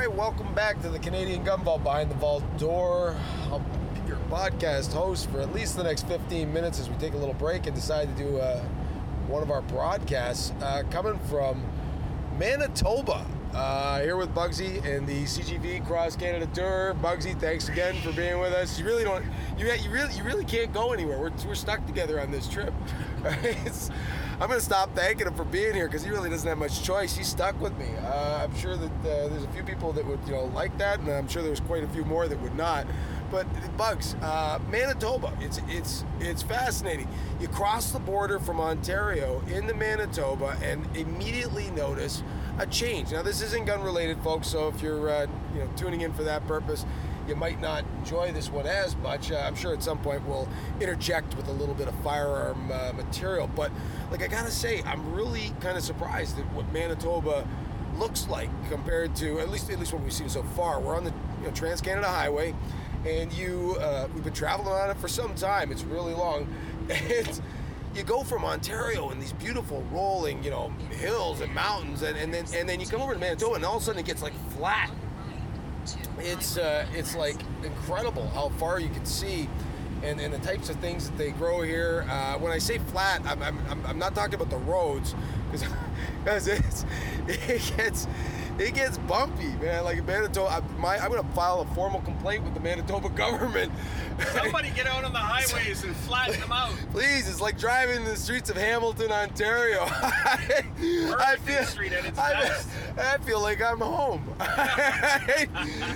right, welcome back to the Canadian Gun Vault Behind the Vault Door. I'll be your podcast host for at least the next 15 minutes as we take a little break and decide to do uh, one of our broadcasts uh, coming from Manitoba. Uh, here with Bugsy and the CGV Cross Canada Tour. Bugsy, thanks again for being with us. You really don't, you, you really, you really can't go anywhere. We're, we're stuck together on this trip. I'm gonna stop thanking him for being here because he really doesn't have much choice. He's stuck with me. Uh, I'm sure that uh, there's a few people that would, you know, like that, and I'm sure there's quite a few more that would not. But Bugs, uh, Manitoba, it's it's it's fascinating. You cross the border from Ontario into Manitoba and immediately notice a change. Now, this isn't gun related, folks. So if you're uh, you know tuning in for that purpose, you might not enjoy this one as much. Uh, I'm sure at some point we'll interject with a little bit of firearm uh, material. But like I gotta say, I'm really kind of surprised at what Manitoba looks like compared to at least at least what we've seen so far. We're on the you know, Trans Canada Highway, and you uh, we've been traveling on it for some time. It's really long, and you go from Ontario and these beautiful rolling you know hills and mountains, and, and then and then you come over to Manitoba, and all of a sudden it gets like flat it's uh, it's like incredible how far you can see and, and the types of things that they grow here. Uh, when I say flat, I'm, I'm, I'm- not talking about the roads because it's it gets it gets bumpy, man. Like Manitoba, I, my, I'm gonna file a formal complaint with the Manitoba government. Somebody get out on the highways and flatten them out. Please, it's like driving the streets of Hamilton, Ontario. I Perfect street at its I. I feel like I'm home.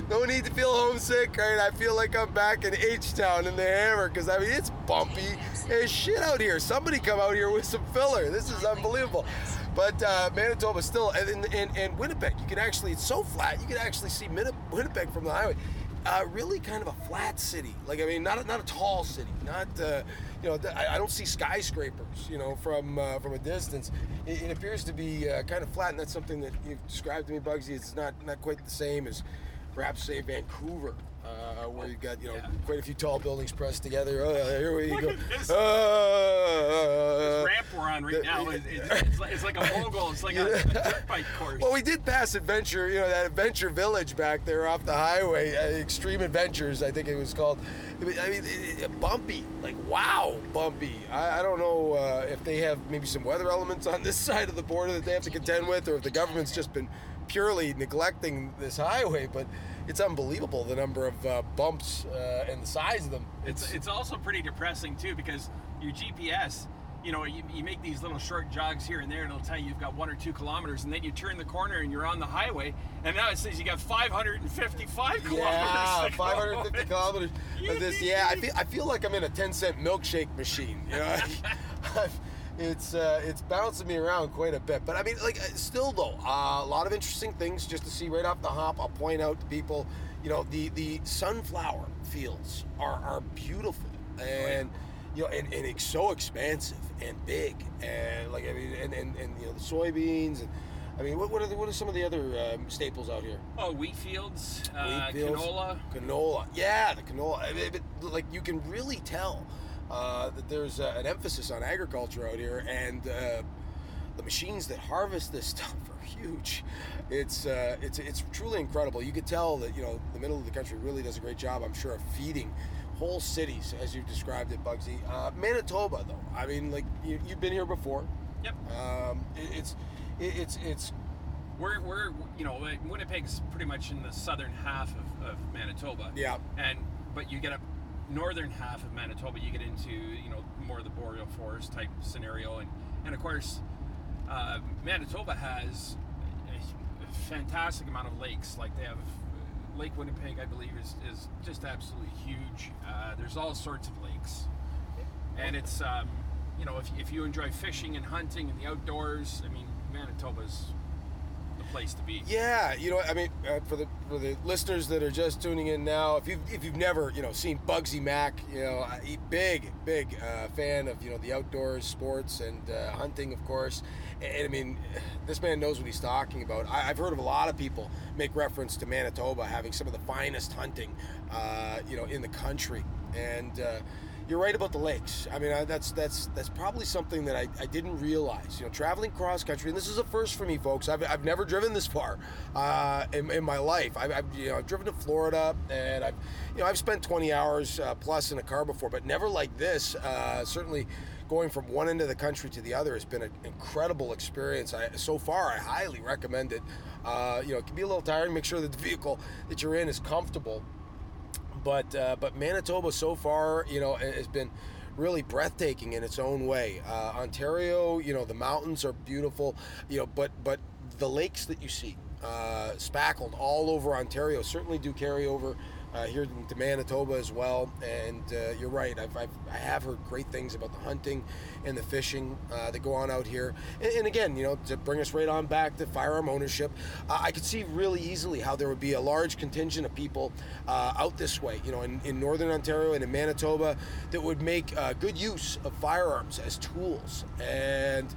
no need to feel homesick, right? I feel like I'm back in H Town in the Hammer because I mean it's bumpy as shit out here. Somebody come out here with some filler. This is unbelievable. But uh, Manitoba still, and, and, and Winnipeg, you can actually, it's so flat, you can actually see Winnipeg from the highway. Uh, really kind of a flat city. Like, I mean, not a, not a tall city. Not, uh, you know, I, I don't see skyscrapers, you know, from uh, from a distance. It, it appears to be uh, kind of flat, and that's something that you've described to me, Bugsy. It's not, not quite the same as perhaps, say, Vancouver, uh, where you've got, you know, Yeah. quite a few tall buildings pressed together. Uh, here we Look go. this- Uh, This ramp we're on right the- now is it's, it's, like, it's like a mogul. It's like a, a dirt bike course. Well, we did pass Adventure, you know, that Adventure Village back there off the highway, uh, Extreme Adventures, I think it was called. I mean, it- it- bumpy, like wow, bumpy. I, I don't know uh, if they have maybe some weather elements on this side of the border that they have to contend with, or if the government's just been purely neglecting this highway. But it's unbelievable the number of uh, bumps uh, and the size of them. It's it's also pretty depressing too because your GPS, you know, you, you make these little short jogs here and there, and it'll tell you you've got one or two kilometers, and then you turn the corner and you're on the highway, and now it says you got 555 kilometers. Yeah, to go. 550 kilometers of this. Yeah, I feel I feel like I'm in a 10 cent milkshake machine. You know, it's uh, it's bouncing me around quite a bit. But I mean, like, uh, still though, uh, a lot of interesting things just to see right off the hop. I'll point out to people, you know, the the sunflower fields are are beautiful and. You know, and, and it's so expansive and big, and like I mean, and, and, and you know the soybeans, and I mean, what what are the, what are some of the other um, staples out here? Oh, wheat fields, uh, Wheat fields, canola. Canola. Yeah, the canola. I mean, but, like you can really tell uh, that there's uh, an emphasis on agriculture out here, and uh, the machines that harvest this stuff are huge. It's uh, it's it's truly incredible. You could tell that you know the middle of the country really does a great job. I'm sure of feeding whole cities, as you've described it, Bugsy. Uh, Manitoba, though. I mean, like you, you've been here before. Yep. Um, it, it's it, it's it's We're, we're you know Winnipeg's pretty much in the southern half of, of Manitoba. Yeah. And but you get up northern half of Manitoba, you get into you know more of the boreal forest type scenario, and and of course uh, Manitoba has a fantastic amount of lakes. Like they have Lake Winnipeg, I believe, is is just absolutely huge. Uh, there's all sorts of lakes, and it's um, you know if if you enjoy fishing and hunting and the outdoors, I mean Manitoba's place to be. Yeah, you know, I mean, uh, for the for the listeners that are just tuning in now, if you if you've never you know seen Bugsy Mac, you know, big big uh, fan of you know the outdoors, sports, and uh, hunting, of course. And, I mean, this man knows what he's talking about. I, I've heard of a lot of people make reference to Manitoba having some of the finest hunting, uh, you know, in the country, and. You're right about the lakes. I mean, I, that's that's that's probably something that I, I didn't realize. You know, traveling cross country, and this is a first for me, folks. I've, I've never driven this far uh, in, in my life. I've, I've you know I've driven to Florida, and I've you know I've spent 20 hours uh, plus in a car before, but never like this. Uh, certainly, going from one end of the country to the other has been an incredible experience. I, so far, I highly recommend it. Uh, you know, it can be a little tiring. Make sure that the vehicle that you're in is comfortable but uh, but Manitoba so far, you know, has been really breathtaking in its own way. Uh, Ontario, you know, the mountains are beautiful, you know, but but the lakes that you see, uh, spackled all over Ontario, certainly do carry over uh, here to Manitoba as well. And uh, you're right, I've, I've I have heard great things about the hunting and the fishing uh, that go on out here. And, and, again, you know, to bring us right on back to firearm ownership, I could see really easily how there would be a large contingent of people uh, out this way, you know, in, in, northern Ontario and in Manitoba that would make uh, good use of firearms as tools. And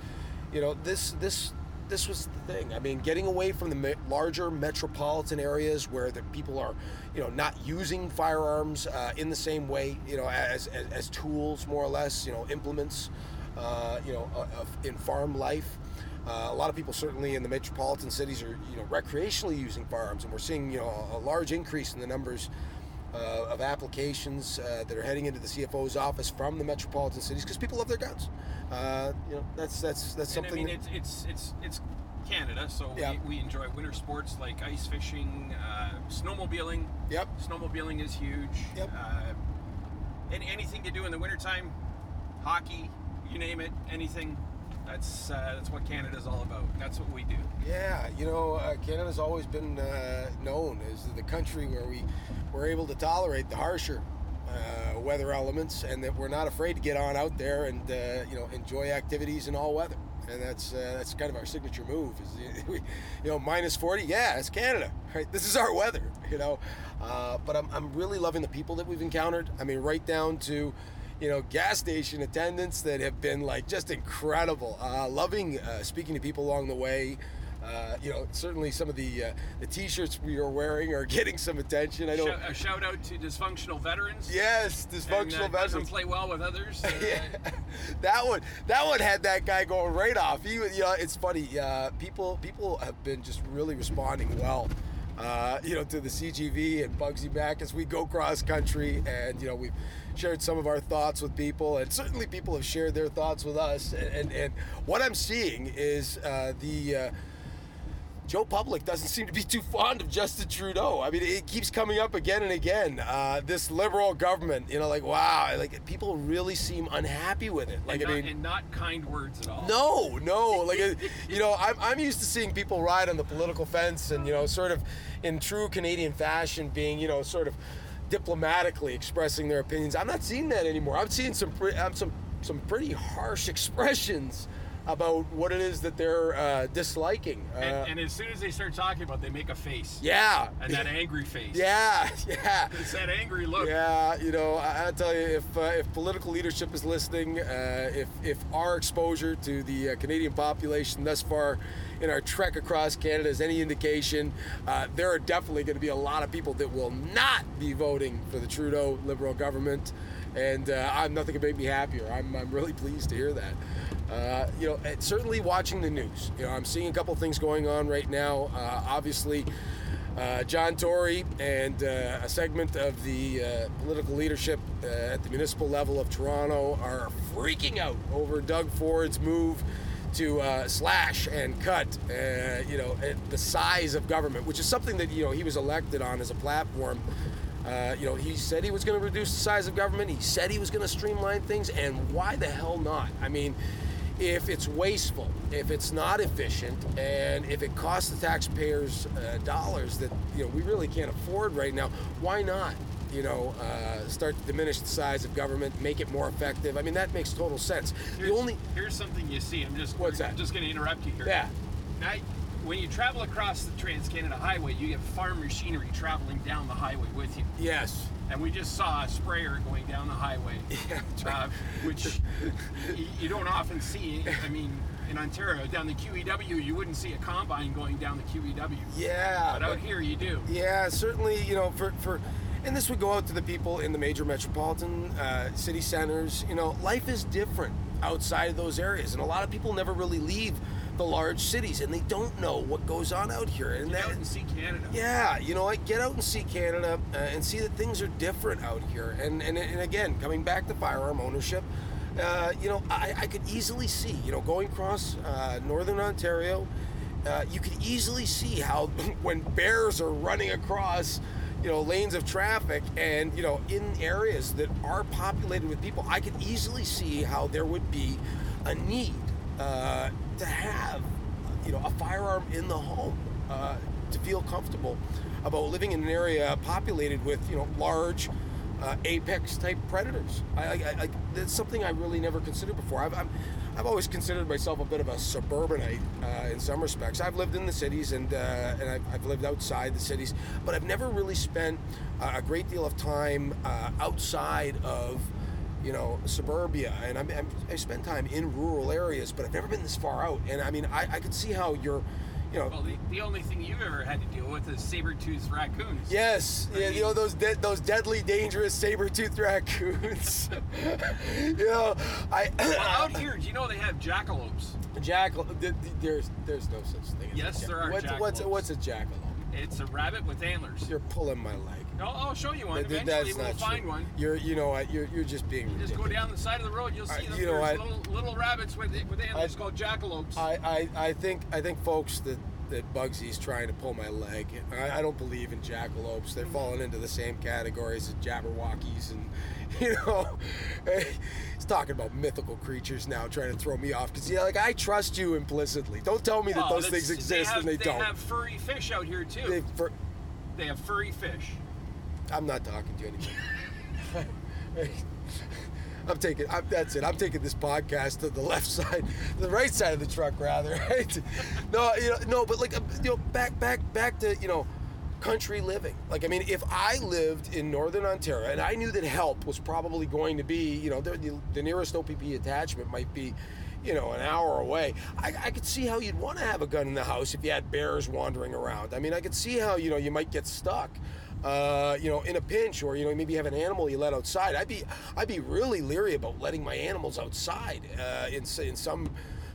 you know, this this this was the thing. I mean, getting away from the me- larger metropolitan areas where the people are, you know, not using firearms uh, in the same way, you know, as, as, as, tools, more or less, you know, implements, uh, you know, uh, in farm life. Uh, a lot of people, certainly in the metropolitan cities, are you know recreationally using firearms, and we're seeing you know a large increase in the numbers uh, of applications uh, that are heading into the CFO's office from the metropolitan cities because people love their guns. Uh, you know, that's that's that's and something. I mean, it's it's it's it's Canada, so Yeah. we, we enjoy winter sports like ice fishing, uh, snowmobiling. Yep. Snowmobiling is huge. Yep. Uh, any, anything to do in the wintertime, hockey, you name it, anything. That's uh, that's what Canada's all about. That's what we do. Yeah, you know, uh, Canada's always been uh, known as the country where we we're able to tolerate the harsher uh, weather elements, and that we're not afraid to get on out there and uh, you know enjoy activities in all weather. And that's uh, that's kind of our signature move. Is you know, minus forty. Yeah, it's Canada, right? This is our weather, you know. But I'm I'm really loving the people that we've encountered. I mean, right down to you know, gas station attendants that have been like just incredible. Uh, loving uh, speaking to people along the way. Uh, you know, certainly some of the uh, the T-shirts we are wearing are getting some attention. I know. Shout, a shout out to dysfunctional veterans. Yes, And, dysfunctional uh, doesn't veterans. play well with others. Uh, yeah, that one, that one had that guy going right off. He, you know, it's funny. Uh, people, people have been just really responding well. Uh, you know, to the CGV and Bugsy Mac as we go cross country, and you know, we've shared some of our thoughts with people, and certainly people have shared their thoughts with us. And and, and what I'm seeing is uh, the. Joe Public doesn't seem to be too fond of Justin Trudeau. I mean, it keeps coming up again and again. Uh, this liberal government, you know, like wow, like people really seem unhappy with it. Like and, I not, mean, and not kind words at all. no, no. Like, uh, you know, I'm, I'm used to seeing people ride on the political fence and, you know, sort of in true Canadian fashion being, you know, sort of diplomatically expressing their opinions. I'm not seeing that anymore. I'm seeing some, pre- um, some, some pretty harsh expressions about what it is that they're uh, disliking. Uh, And, and as soon as they start talking about, it, they make a face. yeah. And that angry face. Yeah, yeah. It's that angry look. Yeah, you know, I, I tell you, if uh, if political leadership is listening, uh, if if our exposure to the uh, Canadian population thus far in our trek across Canada is any indication, uh, there are definitely going to be a lot of people that will not be voting for the Trudeau Liberal government, and uh, I'm nothing can make me happier. I'm I'm really pleased to hear that. Uh, you know, certainly watching the news. You know, I'm seeing a couple things going on right now. Uh, obviously. Uh, John Tory and uh, a segment of the uh, political leadership at the municipal level of Toronto are freaking out over Doug Ford's move to uh, slash and cut, uh, you know, at the size of government, which is something that you know he was elected on as a platform. Uh, you know, he said he was going to reduce the size of government. He said he was going to streamline things, and why the hell not? I mean, if it's wasteful, if it's not efficient, and if it costs the taxpayers uh, dollars that you know we really can't afford right now, why not? You know, uh, start to diminish the size of government, make it more effective. I mean, that makes total sense. The Here's, only here's something you see. I'm just What's that? I'm just going to interrupt you here. yeah, Now, when you travel across the Trans Canada Highway, you get farm machinery traveling down the highway with you. yes, And we just saw a sprayer going down the highway, yeah, uh, which you don't often see. I mean, in Ontario, down the QEW, you wouldn't see a combine going down the QEW. yeah. But out here, you do. Yeah, certainly, you know, for for and this would go out to the people in the major metropolitan uh, city centers. You know, life is different outside of those areas, and a lot of people never really leave the large cities, and they don't know what goes on out here. And Get that, out and see Canada. yeah, you know, like get out and see Canada uh, and see that things are different out here. And and, and again, coming back to firearm ownership, uh, you know, I, I could easily see, you know, going across uh, northern Ontario, uh, you could easily see how when bears are running across. You know, lanes of traffic, and you know, in areas that are populated with people, I could easily see how there would be a need uh, to have you know a firearm in the home uh, to feel comfortable about living in an area populated with you know large uh, apex type predators. I, I, I, that's something I really never considered before. I've, I'm, I've always considered myself a bit of a suburbanite uh, in some respects. I've lived in the cities and uh, and I've, I've lived outside the cities, but I've never really spent uh, a great deal of time uh, outside of you know, suburbia, and I'm, I'm, I spend time in rural areas, but I've never been this far out. And I mean, I, I could see how you're, you know, Well, the, the only thing you've ever had to deal with is saber-toothed raccoons. yes, I yeah, mean- you know those de- those deadly, dangerous saber-toothed raccoons. you know, I Well, out here, do you know they have jackalopes? jackal. th- th- There's there's no such thing. As Yes, a there are What's what's, jackalopes. what's a jackalope? It's a rabbit with antlers. You're pulling my leg. I'll, I'll show you one. Th- th- Eventually, That's we'll not find true. one. You're you know? You're you're just being Just go down the side of the road, you'll see them. you know little, little rabbits with with antlers I- called jackalopes. I, I, I think I think folks that that Bugsy's trying to pull my leg. I, I don't believe in jackalopes. They're mm-hmm. falling into the same categories as jabberwockies, and you know, talking about mythical creatures now, trying to throw me off. Because yeah, like I trust you implicitly. Don't tell me that Well, those that's- things exist have, and they, don't. They have furry fish out here too. They- for, They have furry fish. I'm not talking to you anymore. I'm taking. I'm, that's it. I'm taking this podcast to the left side, the right side of the truck, rather. Right? No, you know, no, but like, uh, you know, back, back, back to you know, country living. Like, I mean, if I lived in northern Ontario and I knew that help was probably going to be, you know, the, the, nearest OPP attachment might be, you know, an hour away. I, I could see how you'd want to have a gun in the house if you had bears wandering around. I mean, I could see how you know you might get stuck uh, you know, in a pinch, or you know, maybe you have an animal you let outside. I'd be, I'd be really leery about letting my animals outside uh, in in some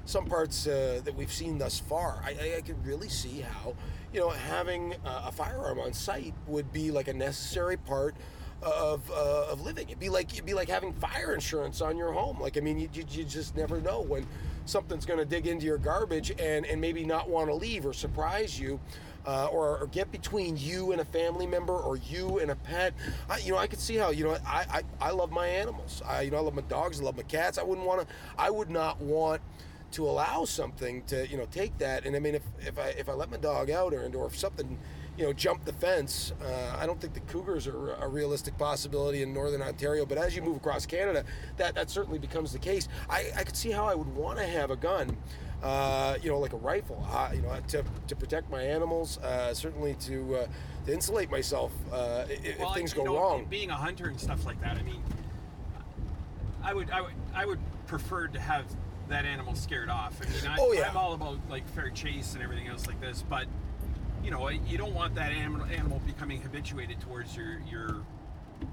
some parts uh, that we've seen thus far. I, I, I could really see how, you know, having uh, a firearm on site would be like a necessary part of, uh, of living. It'd be like it'd be like having fire insurance on your home. Like I mean, you, you, you just never know when something's going to dig into your garbage and and maybe not want to leave or surprise you. Uh, or, or get between you and a family member or you and a pet. I, you know, I could see how you know I, I, I love my animals. I you know I love my dogs. I love my cats. I wouldn't want to. I would not want to allow something to you know take that. And I mean, if, if I if I let my dog out or or if something you know jumped the fence, uh, I don't think the cougars are a realistic possibility in northern Ontario. But as you move across Canada, that that certainly becomes the case. I I could see how I would want to have a gun. Uh, you know, like a rifle, uh, you know, to, to protect my animals, uh, certainly to uh, to insulate myself uh, if, well, if things go know, wrong. Being a hunter and stuff like that, I mean, I would, I would, I would prefer to have that animal scared off. I mean, I, Oh, yeah. I'm all about like fair chase and everything else like this, but you know, you don't want that animal animal becoming habituated towards your your.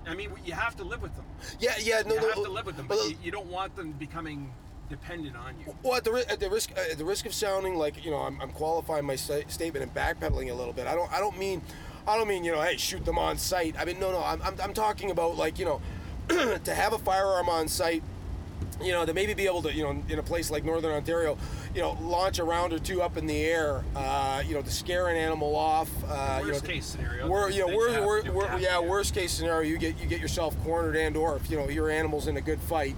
I mean, you have to live with them. Yeah, yeah, no, you no, have to live with them, well, but you, you don't want them becoming dependent on you. Well, at the, at the risk uh, at the risk of sounding like you know I'm, I'm qualifying my sta- statement and backpedaling a little bit. I don't I don't mean I don't mean you know hey shoot them on sight. I mean no no I'm I'm, I'm talking about like you know to have a firearm on site. You know to maybe be able to you know in a place like Northern Ontario, you know launch a round or two up in the air. Uh, you know to scare an animal off. Uh, you Worst know, case scenario, We're, you know, we're, have to we're, we're- you have to yeah, worst case scenario, you get you get yourself cornered and or if you know your animal's in a good fight,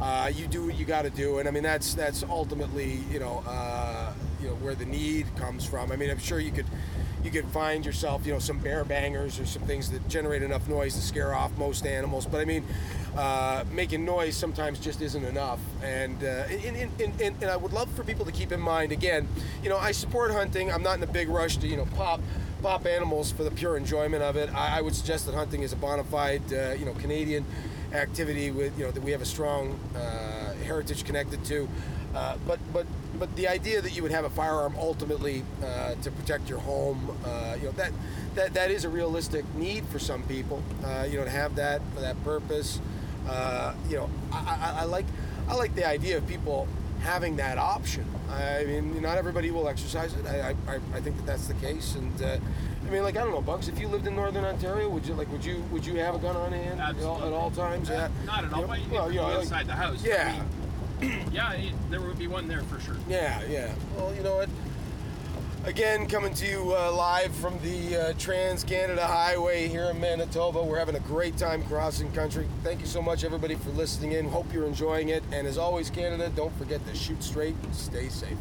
uh, you do what you got to do, and I mean that's that's ultimately you know uh, you know where the need comes from. I mean I'm sure you could you could find yourself you know some bear bangers or some things that generate enough noise to scare off most animals, but I mean uh, making noise sometimes just isn't enough, and, uh, and, and, and and I would love for people to keep in mind again, you know I support hunting. I'm not in a big rush to you know pop pop animals for the pure enjoyment of it. I, I would suggest that hunting is a bona fide, uh, you know, Canadian activity with, you know, that we have a strong uh, heritage connected to. Uh, but but but the idea that you would have a firearm ultimately uh, to protect your home, uh, you know that that that is a realistic need for some people. Uh, you know to have that for that purpose. Uh, you know I, I, I like I like the idea of people having that option. I mean, not everybody will exercise it. I, I, I think that that's the case. And uh, I mean, like I don't know, Bugs. If you lived in Northern Ontario, would you like would you would you have a gun on hand at all, at all times? Uh, Yeah, Not at all, You know, but well, you know, like- inside the house. Yeah. Yeah, there would be one there for sure. Yeah, yeah. Well, you know what? Again, coming to you uh, live from the uh, Trans Canada Highway here in Manitoba. We're having a great time crossing country. Thank you so much, everybody, for listening in. Hope you're enjoying it. And as always, Canada, don't forget to shoot straight, stay safe.